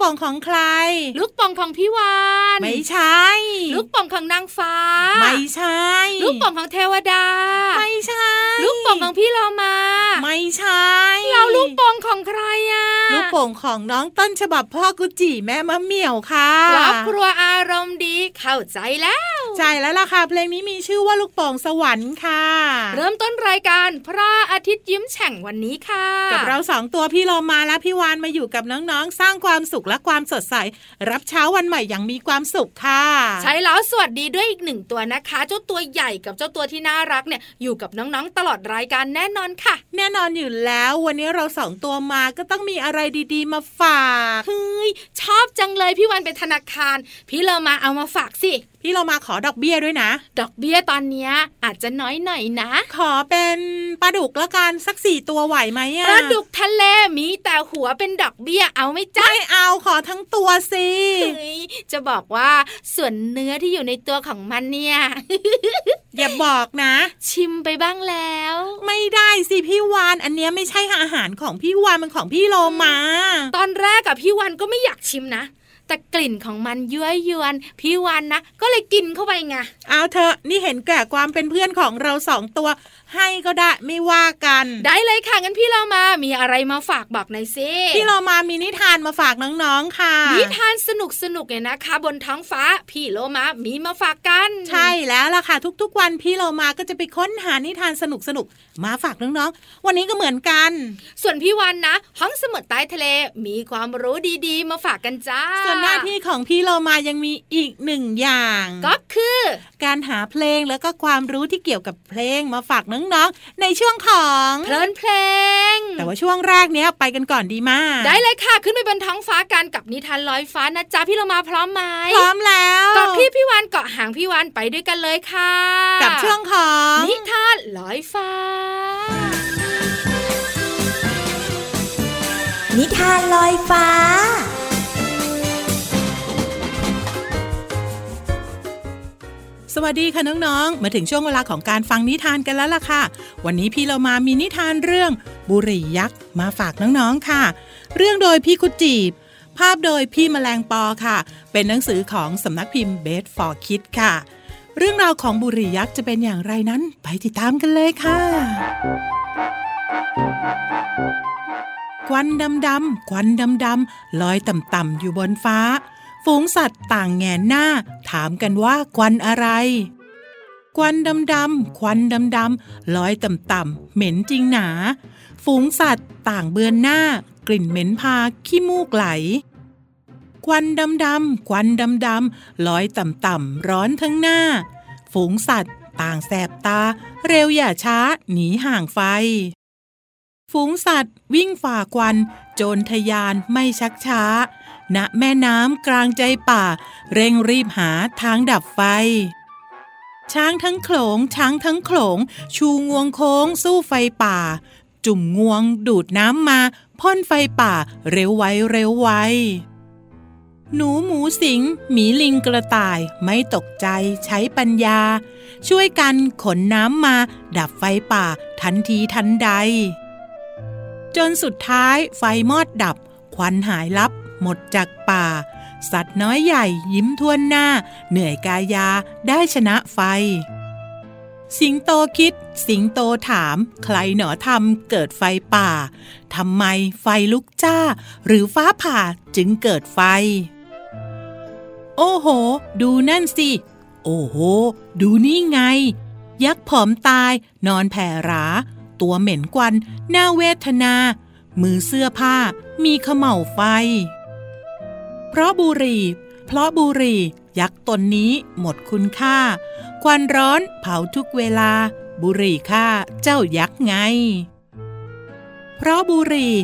ป่องของใคร ลูกป่องของพี่วานไม่ใช่ ลูกป่องของนางฟ้า ไม่ใช่ ลูกป่องของเทวดา ไม่ใช่ ลูกป่องของพี่เรามา ไม่ใช่เราลูกป่องของใครอะลูกโป่งของน้องต้นฉบับพ่อกุจิแม่มะเหมี่ยวค่ะครอบครัวอารมณ์ดีเข้าใจแล้ว ใช่แล้วล่ะค่ะ เพลงนี้มีชื่อว่าลูกโป่งสวรรค์ค่ะ เริ่มต้นรายการพระอาทิตย์ยิ้มแฉ่งวันนี้ค่ะ กับเราสองตัวพี่เรามาและพี่วานมาอยู่กับน้องๆ สร้างความสุขและความสดใส รับเช้าวันใหม่อย่างมีความสุขค่ะใช่แล้วสวัสดีด้วยอีกหนึ่งตัวนะคะ เจ้าตัวใหญ่กับเจ้าตัวที่น่ารักเนี่ยอยู่กับน้องๆ ตลอดรายการแน่นอนค่ะ แน่นอนอยู่แล้ววันนี้เราสองตัวมาก็ต้องมีอะไรดีๆ มาฝากเฮ้ยชอบจังเลยพี่วันเป็นธนาคาร พี่เรามาเอามาฝากสิพี่เรามาขอดอกเบี้ยด้วยนะ ดอกเบี้ยตอนเนี้ยอาจจะน้อยหน่อยนะ ขอเป็นปลาดุกละกันสักสี่ตัวไหวไหมอะปลาดุกทะเลมีแต่หัวเป็นดอกเบี้ยเอาไหม่จ้าไม่เอาขอทั้งตัวสิจะบอกว่าส่วนเนื้อที่อยู่ในตัวของมันเนี่ย อย่าบอกนะ ชิมไปบ้างแล้ว ไม่ได้สิพี่วาน อันเนี้ยไม่ใช่อาหารของพี่วานมันของพี่โลมา ตอนแรกกับพี่วันก็ไม่อยากชิมนะแต่กลิ่นของมันยั่วยวนพี่วันนะก็เลยกินเข้าไปไงเอาเถอะนี่เห็นแก่ความเป็นเพื่อนของเราสองตัวให้ก็ได้ไม่ว่ากัน ได้เลยค่ะงั้นพี่เรามามีอะไรมาฝากบอกหน่อยสิพี่โลมามีนิทานมาฝากน้องๆค่ะ นิทานสนุกสนุกเนี่ยนะคะ บนท้องฟ้าพี่โลมามีมาฝากกัน ใช่แล้วล่ะค่ะ ทุกๆ วันพี่โลมาก็จะไปค้นหานิทานสนุกๆมาฝากน้องๆวันนี้ก็เหมือนกัน ส่วนพี่วันนะห้องสมุดใต้ทะเลมีความรู้ดีๆ มาฝากกันจ้า ส่วนหน้าที่ของพี่โลมายังมีอีกหนึ่งอย่าง ก็คือ การหาเพลงแล้วก็ความรู้ที่เกี่ยวกับเพลงมาฝากน้องๆ ในช่วงของเพลินเพลง แต่ว่าช่วงแรกเนี้ยไปกันก่อนดีมาก ได้เลยค่ะ ขึ้นไปบนท้องฟ้ากันกับนิทานลอยฟ้านะจ๊ะพี่เรามาพร้อมไหมพร้อมแล้วเกาะพี่พี่วันเกาะหางพี่วันไปด้วยกันเลยค่ะ กับช่วงของนิทานลอยฟ้า นิทานลอยฟ้า สวัสดีค่ะน้องๆ มาถึงช่วงเวลาของการฟังนิทานกันแล้วล่ะค่ะ วันนี้พี่เรามามีนิทานเรื่องบุรียักษ์มาฝากน้องๆค่ะ เรื่องโดยพี่กุจีบ ภาพโดยพี่แมลงปอค่ะ เป็นหนังสือของสำนักพิมพ์ Best for Kids ค่ะ เรื่องราวของบุรียักษ์จะเป็นอย่างไรนั้น ไปติดตามกันเลยค่ะควันดำดำๆควันดำดำๆลอยต่ำๆอยู่บนฟ้า ฝูงสัตว์ต่างแงนหน้า ถามกันว่าควันอะไร ควันดำดำๆควันดำดำๆลอยต่ำๆเหม็นจริงหนา ฝูงสัตว์ต่างเบือนหน้า กลิ่นเหม็นพาขี้มูกไหล ควันดำดำๆควันดำดำๆลอยต่ำๆร้อนทั้งหน้า ฝูงสัตว์ต่างแสบตา เร็วอย่าช้า หนีห่างไฟ ฝูงสัตว์ วิ่งฝ่าควัน โจรทยานไม่ชักช้า ณแม่น้ำกลางใจป่า เร่งรีบหาทางดับไฟ ช้างทั้งโขลงช้างทั้งโขลง ชูงวงโค้งสู้ไฟป่า จุ่มงวงดูดน้ำมาพ่นไฟป่าเร็วไวเร็วไวหนูหมูสิงหมีลิงกระต่ายไม่ตกใจใช้ปัญญา ช่วยกันขนน้ำมา ดับไฟป่าทันทีทันใด จนสุดท้ายไฟมอดดับ ควันหายลับ หมดจากป่า สัตว์น้อยใหญ่ยิ้มทวนหน้า เหนื่อยกายาได้ชนะไฟ สิงโตคิด สิงโตถาม ใครหนอทำเกิดไฟป่าทำไมไฟลุกจ้า หรือฟ้าผ่าจึงเกิดไฟ โอ้โห ดูนั่นสิ โอ้โห ดูนี่ไง ยักษ์ผอมตาย นอนแผ่รา ตัวเหม็นควันหน่าเวทนา มือเสื้อผ้า มีขม่าไฟ เพราะบุหรี่ เพราะบุหรี่ ยักษ์ตนนี้หมดคุณค่า ควันร้อนเผาทุกเวลา บุหรี่ฆ่าเจ้ายักษ์ไง เพราะบุหรี่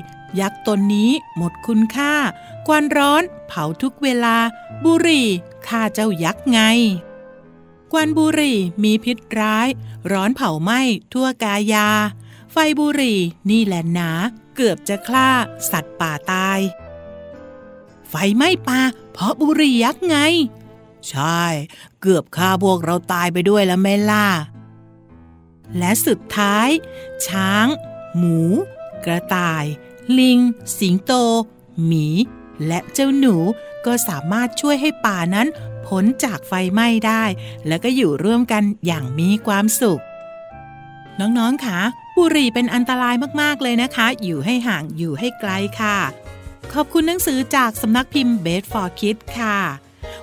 ยักษ์ตนนี้หมดคุณค่า ควันร้อนเผาทุกเวลา บุหรี่ฆ่าเจ้ายักษ์ไงควันบุหรี่มีพิษร้าย ร้อนเผาไหม้ทั่วกายา ไฟบุหรี่นี่แหละหนาเกือบจะฆ่าสัตว์ป่าตาย ไฟไหม้ป่าเพราะบุหรี่ยักษ์ไง ใช่ เกือบฆ่าพวกเราตายไปด้วยแล้วแม่ล่ะ และสุดท้าย ช้าง หมู กระต่าย ลิง สิงโต หมี และเจ้าหนูก็สามารถช่วยให้ป่านั้นพ้นจากไฟไหม้ได้ แล้วก็อยู่ร่วมกันอย่างมีความสุข น้องๆค่ะ บุหรี่เป็นอันตรายมากๆเลยนะคะ อยู่ให้ห่างอยู่ให้ไกลค่ะ ขอบคุณหนังสือจากสำนักพิมพ์ Best for คิดค่ะ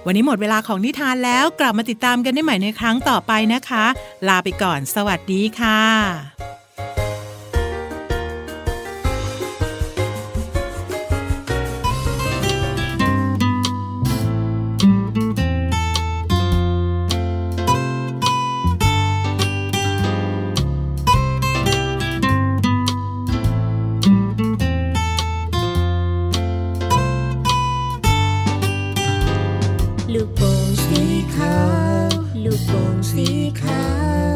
วันนี้หมดเวลาของนิทานแล้วกลับมาติดตามกันได้ใหม่ในครั้งต่อไปนะคะ ลาไปก่อน สวัสดีค่ะ ลูกโป่งสีขาว ลูกโป่งสีขา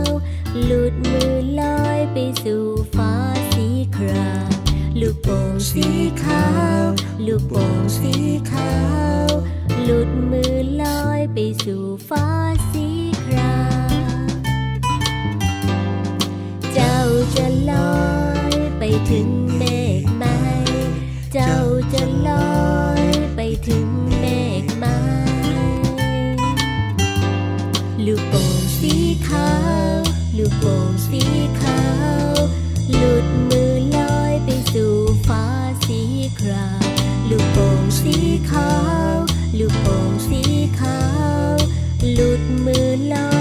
ว หลุดมือลอยไปสู่ฟ้าสีครามลูกโป่งสีขาว ลูกโป่งสีขาว หลุดมือลอยไปสู่ฟ้าสีครามเจ้าจะลอยไปถึงเมฆไหม เจ้าจะลอย สีขาว ลูกโป่งสีขาว หลุดมือลอย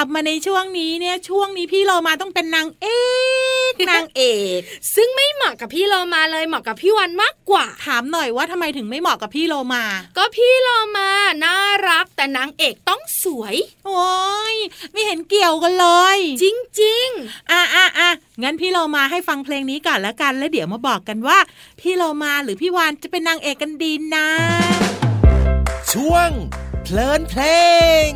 ลับมาในช่วงนี้เนี่ยช่วงนี้พี่เรามาต้องเป็นนางเอกนางเอก ซึ่งไม่เหมาะกับพี่โลมาเลยเหมาะกับพี่วันมากกว่า ถามหน่อยว่าทำไมถึงไม่เหมาะกับพี่โลมา ก็พี่โลมาน่ารักแต่นางเอกต้องสวย โอ้ยไม่เห็นเกี่ยวกันเลย จริงอะอะอะงั้นพี่เรามาให้ฟังเพลงนี้ก่อนแล้วกันแล้วเดี๋ยวมาบอกกันว่า พี่เรามาหรือพี่วานจะเป็นนางเอกกันดีนะ ช่วงเพลินเพลง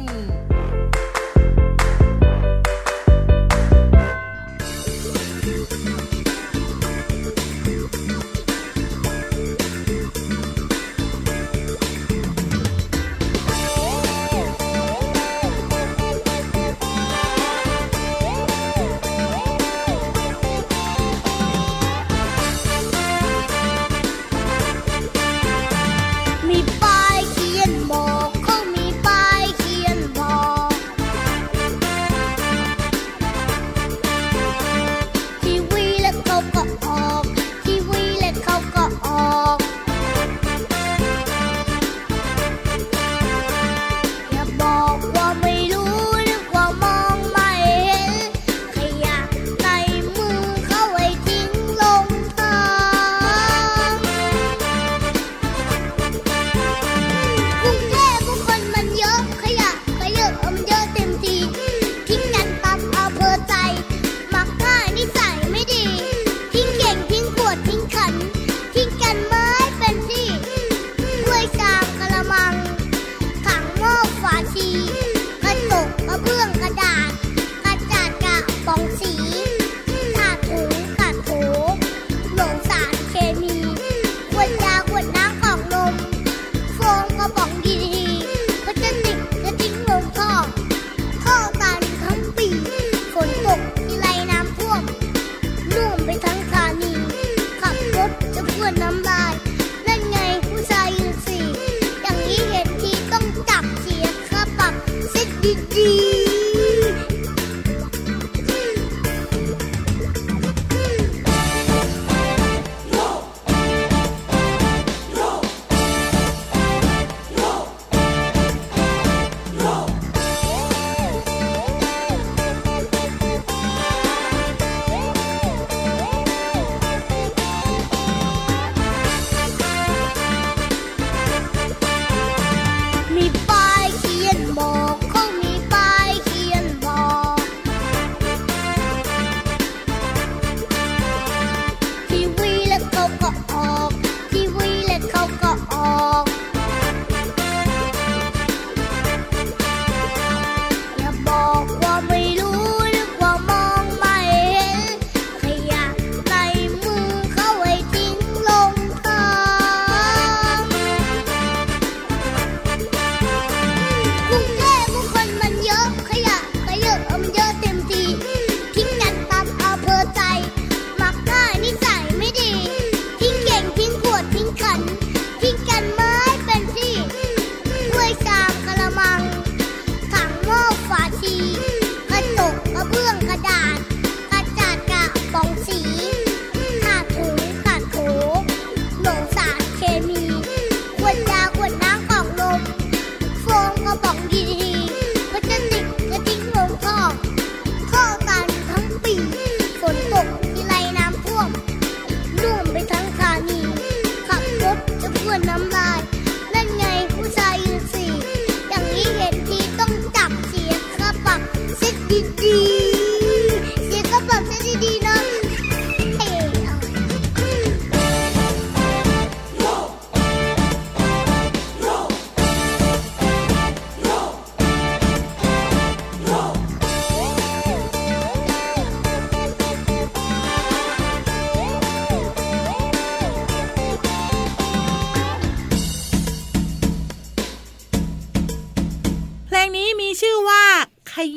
Pinkerton.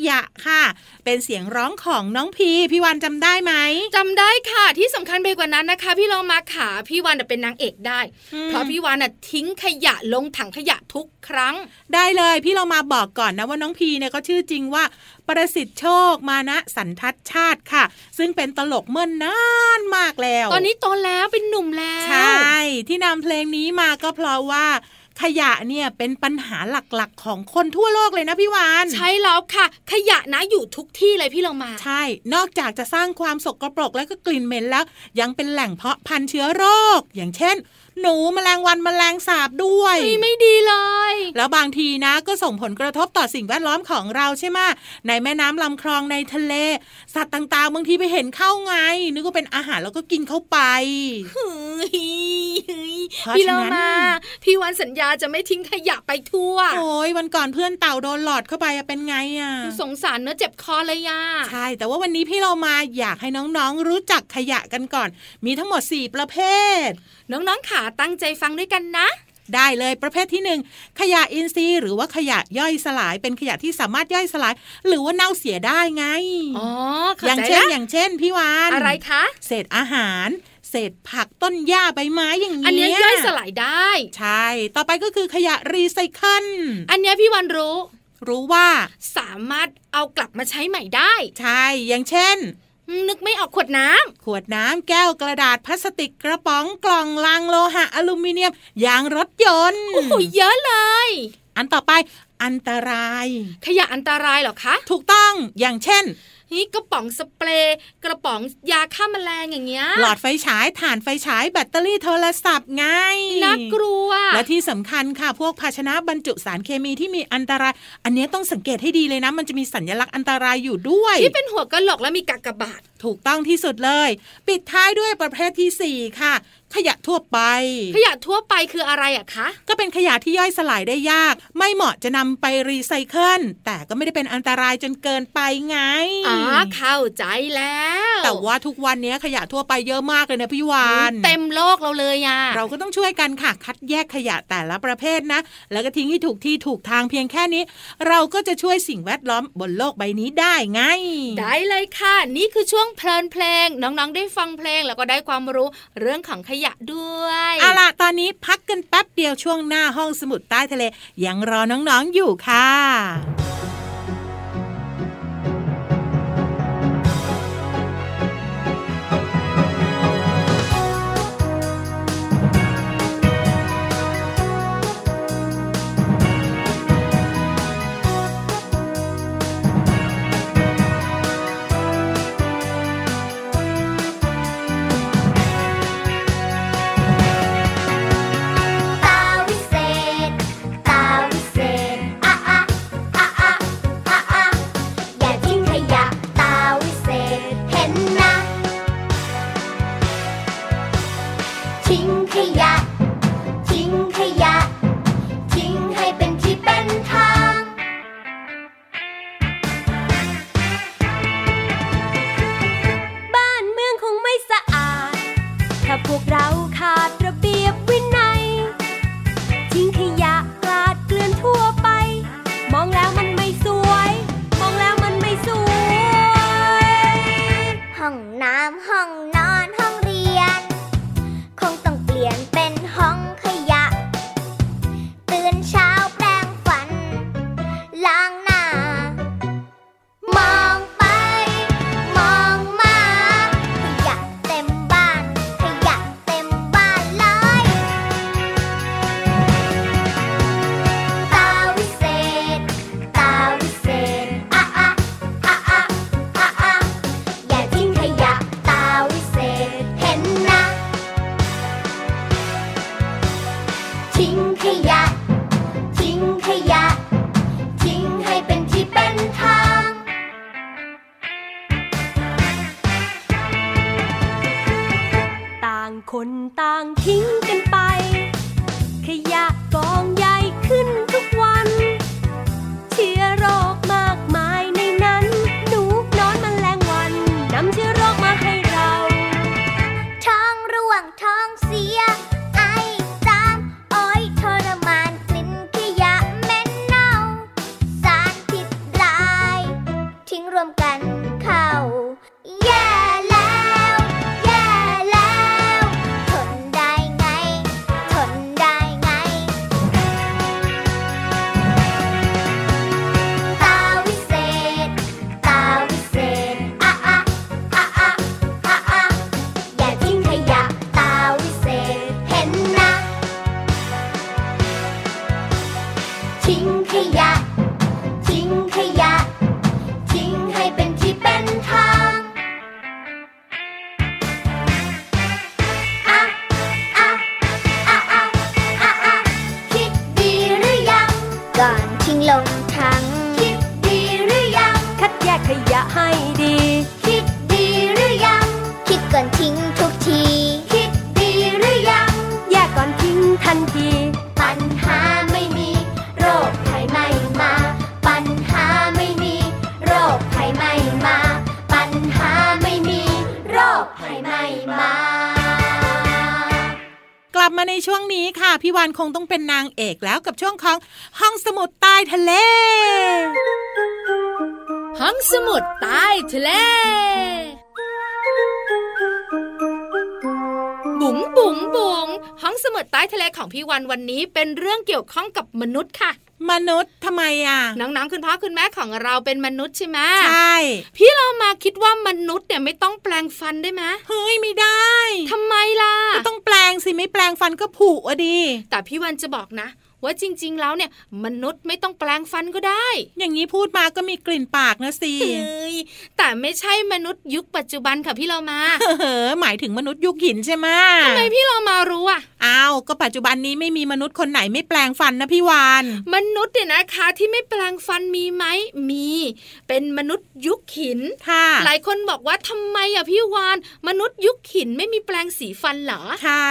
ยะค่ะ เป็นเสียงร้องของน้องพีพี่วันจำได้ไหมจำได้ค่ะ ที่สำคัญไปกว่านั้นนะคะ พี่ลองมาขาพี่วันน่ะเป็นนางเอกได้อืมเพราะพี่วันน่ะทิ้งขยะลงถังขยะทุกครั้ง ได้เลยพี่เรามาบอกก่อนนะว่าน้องพีเนี่ยก็ชื่อจริงว่าประสิทธิ์โชคมานะสันทัศชาติค่ะ ซึ่งเป็นตลกเมื่อนนานมากแล้ว ตอนนี้โตแล้วเป็นหนุ่มแล้ว ใช่ ที่นำเพลงนี้มาก็เพราะว่า ขยะเนี่ยเป็นปัญหาหลักๆ ของคนทั่วโลกเลยนะพี่วาน ใช่แล้วค่ะ ขยะนะอยู่ทุกที่เลยพี่ลองมา ใช่ นอกจากจะสร้างความสกปรกและก็กลิ่นเหม็นแล้ว ยังเป็นแหล่งเพาะพันธุ์เชื้อโรค อย่างเช่น หนูแมลงวันแมลงสาบด้วยไม่ไม่ดีเลย แล้วบางทีนะก็ส่งผลกระทบต่อสิ่งแวดล้อมของเราใช่ไหมในแม่น้ำลำคลองในทะเล สัตว์ต่างๆ บางทีไปเห็นเข้าไง นึกว่าเป็นอาหารแล้วก็กินเข้าไปเฮ้ยเฮ้ยเพราะพี่ฉะนั้เรานมา พี่วันสัญญาจะไม่ทิ้งขยะไปทั่ว โอ้ยวันก่อนเพื่อนเต่าโดนหลอดเข้าไปอะเป็นไงอะสงสารเนื้อะเจ็บคอเลยย่าใช่แต่ว่าวันนี้พี่เรามาอยากให้น้องๆ รู้จักขยะกันก่อน มีทั้งหมด 4 ประเภท น้องๆขาตั้งใจฟังด้วยกันนะได้เลยประเภทที่หนึ่งขยะอินทรีย์หรือว่าขยะย่อยสลาย เป็นขยะที่สามารถย่อยสลาย หรือว่าเน่าเสียได้ไง อ๋อเข้าอย่างใจเช่นแล้วอย่างเช่นพี่วานอะไรคะ เศษอาหาร เศษผักต้นหญ้าใบไม้อย่างอันเงี้เนี้ยย่อยสลายได้ ใช่ ต่อไปก็คือขยะรีไซเคิลอันเนี้ยพี่วันรู้ รู้ว่าสามารถเอากลับมาใช้ใหม่ได้ ใช่ อย่างเช่นอืมนึกไม่ออกขวดน้ำขวดน้ำแก้วกระดาษพลาสติกกระป๋องกล่องลังโลหะอลูมิเนียมยางรถยนต์โอ้โหเยอะเลย อันต่อไปอันตราย ขยะอันตรายเหรอคะ ถูกต้องอย่างเช่น นี่กระป๋องสเปรย์กระป๋องยาฆ่าแมลงอย่างเงี้ย หลอดไฟฉายถ่านไฟฉายแบตเตอรี่โทรศัพท์ไงน่ากลัว และที่สำคัญค่ะพวกภาชนะบรรจุสารเคมีที่มีอันตราย อันนี้ต้องสังเกตให้ดีเลยนะ มันจะมีสัญลักษณ์อันตรายอยู่ด้วย ที่เป็นหัวกะโหลกแล้วมีกากบาทถูกต้องที่สุดเลย ปิดท้ายด้วยประเภทที่ 4 ค่ะขยะทั่วไป ขยะทั่วไปคืออะไรอะคะ ก็เป็นขยะที่ย่อยสลายได้ยาก ไม่เหมาะจะนำไปรีไซเคิลแต่ก็ไม่ได้เป็นอันตรายจนเกินไปไงอ๋อเข้าใจแล้ว แต่ว่าทุกวันนี้ขยะทั่วไปเยอะมากเลยนะพี่วานเต็มโลกเราเลยอะเราก็ต้องช่วยกันค่ะ คัดแยกขยะแต่ละประเภทนะ แล้วก็ทิ้งให้ถูกที่ถูกทางเพียงแค่นี้ เราก็จะช่วยสิ่งแวดล้อมบนโลกใบนี้ได้ไง ได้เลยค่ะ นี่คือช่วงเพลินเพลงน้องๆได้ฟังเพลงแล้วก็ได้ความรู้เรื่องของขยะด้วยเอาล่ะตอนนี้พักกันแป๊บเดียวช่วงหน้าห้องสมุดใต้ทะเล ยังรอน้องๆอยู่ค่ะ พี่วานคงต้องเป็นนางเอกแล้วกับช่วงของห้องสมุดใต้ทะเล ห้องสมุดใต้ทะเล บุ๋งบุ๋งบุ๋งห้องสมุดใต้ทะเลของพี่วันวันนี้เป็นเรื่องเกี่ยวข้องกับมนุษย์ค่ะ มนุษย์ทำไมอะน้องๆคุณพ่อคุณแม่ของเราเป็นมนุษย์ใช่ไหมใช่พี่เรามาคิดว่ามนุษย์เนี่ยไม่ต้องแปลงฟันได้ไหมเฮ้ยไม่ได้ทำไมล่ะก็ต้องแปลงสิไม่แปลงฟันก็ผุอะดิแต่พี่วันจะบอกนะ ว่าจริง ๆ แล้วเนี่ยมนุษย์ไม่ต้องแปลงฟันก็ได้ อย่างนี้พูดมาก็มีกลิ่นปากนะสิเฮ้ยแต่ไม่ใช่มนุษย์ยุคปัจจุบันค่ะพี่เรามาเออหมายถึงมนุษย์ยุคหินใช่ไหมทำไมพี่เรามารู้อะอ้าวก็ปัจจุบันนี้ไม่มีมนุษย์คนไหนไม่แปลงฟันนะพี่วาน มนุษย์เนี่ยนะคะ ที่ไม่แปลงฟันมีไหมมี เป็นมนุษย์ยุคหินค่ะ หลายคนบอกว่าทำไมอะพี่วาน มนุษย์ยุคหินไม่มีแปลงสีฟันเหรอใช่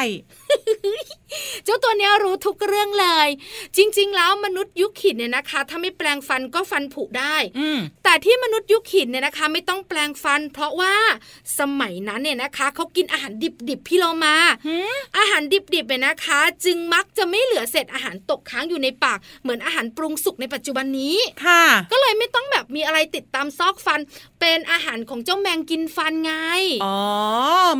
เจ้าตัวเนี้ยรู้ทุกเรื่องเลย จริง ๆ แล้วมนุษย์ยุคหินเนี่ยนะคะ ถ้าไม่แปลงฟันก็ฟันผุได้อืมแต่ที่มนุษย์ยุคหินเนี่ยนะคะ ไม่ต้องแปลงฟัน เพราะว่าสมัยนั้นเนี่ยนะคะเขากินอาหารดิบๆพี่เรามาหืมอาหารดิบๆเนี่ยนะคะ จึงมักจะไม่เหลือเศษอาหารตกค้างอยู่ในปากเหมือนอาหารปรุงสุกในปัจจุบันนี้ค่ะ ก็เลยไม่ต้องแบบมีอะไรติดตามซอกฟันเป็นอาหารของเจ้าแมงกินฟันไง อ๋อ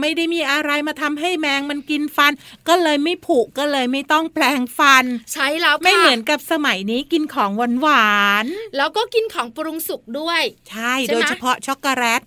ไม่ได้มีอะไรมาทำให้แมงมันกินฟัน ก็เลยไม่ผุก็เลยไม่ต้องแปลงฟัน ใช้แล้วค่ะไม่เหมือนกับสมัยนี้กินของหวานหวานๆแล้วก็กินของปรุงสุกด้วย ใช่ใช่ไหมโดยเฉพาะช็อกโกแลต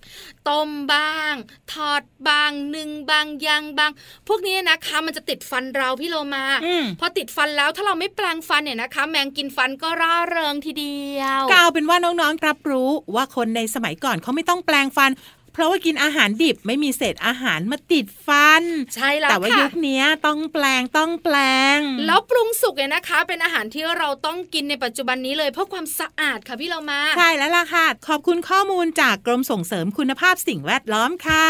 ต้มบ้าง ทอดบางนึ่งบางย่างบาง พวกนี้นะคะมันจะติดฟันเราพี่โลมาอืมพอติดฟันแล้วถ้าเราไม่แปลงฟันเนี่ยนะคะ แมงกินฟันก็ร่าเริงทีเดียวก็เอาเป็นว่าน้องๆรับรู้ว่าคนในสมัยก่อนเขาไม่ต้องแปลงฟัน เพราะว่ากินอาหารดิบไม่มีเศษอาหารมาติดฟัน ใช่แล้วแต่ว่าค่ะยุคเนี้ยต้องแปลงต้องแปลง แล้วปรุงสุกเนี่ยนะคะ เป็นอาหารที่เราต้องกินในปัจจุบันนี้เลยเพื่อความสะอาดค่ะพี่เรามาใช่แล้วล่ะค่ะ ขอบคุณข้อมูลจากกรมส่งเสริมคุณภาพสิ่งแวดล้อมค่ะ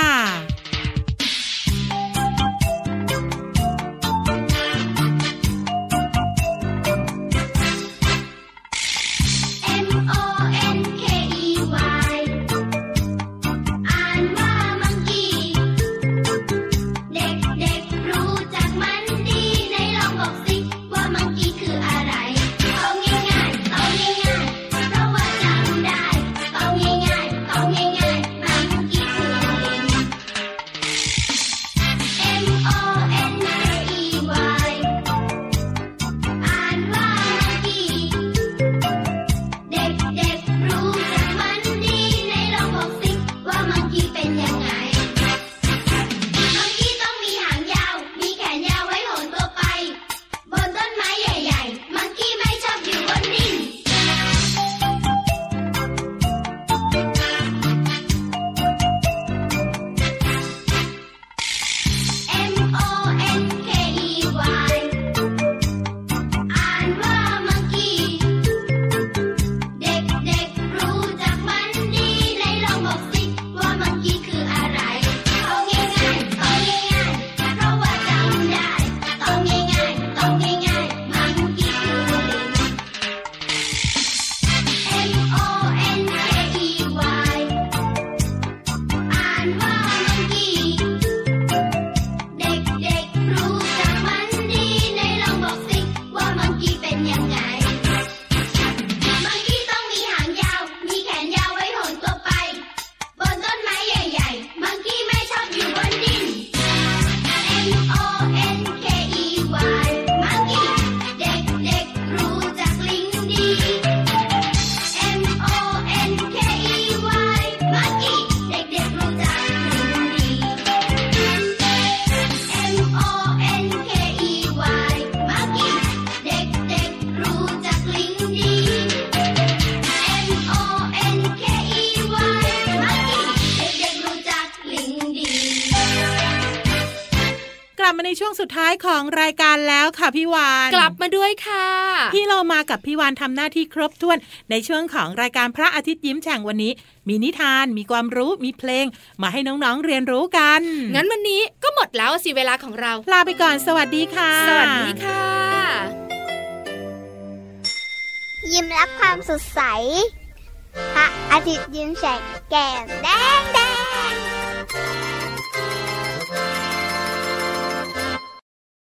สุดท้ายของรายการแล้วค่ะพี่วานกลับมาด้วยค่ะ พี่เรามากับพี่วานทำหน้าที่ครบถ้วน ในช่วงของรายการพระอาทิตย์ยิ้มแฉ่งวันนี้ มีนิทานมีความรู้มีเพลง มาให้น้องๆเรียนรู้กัน งั้นวันนี้ก็หมดแล้วสิเวลาของเรา ลาไปก่อนสวัสดีค่ะ สวัสดีค่ะ ยิ้มรับความสดใสพระอาทิตย์ยิ้มแฉกแก้มแดงแดง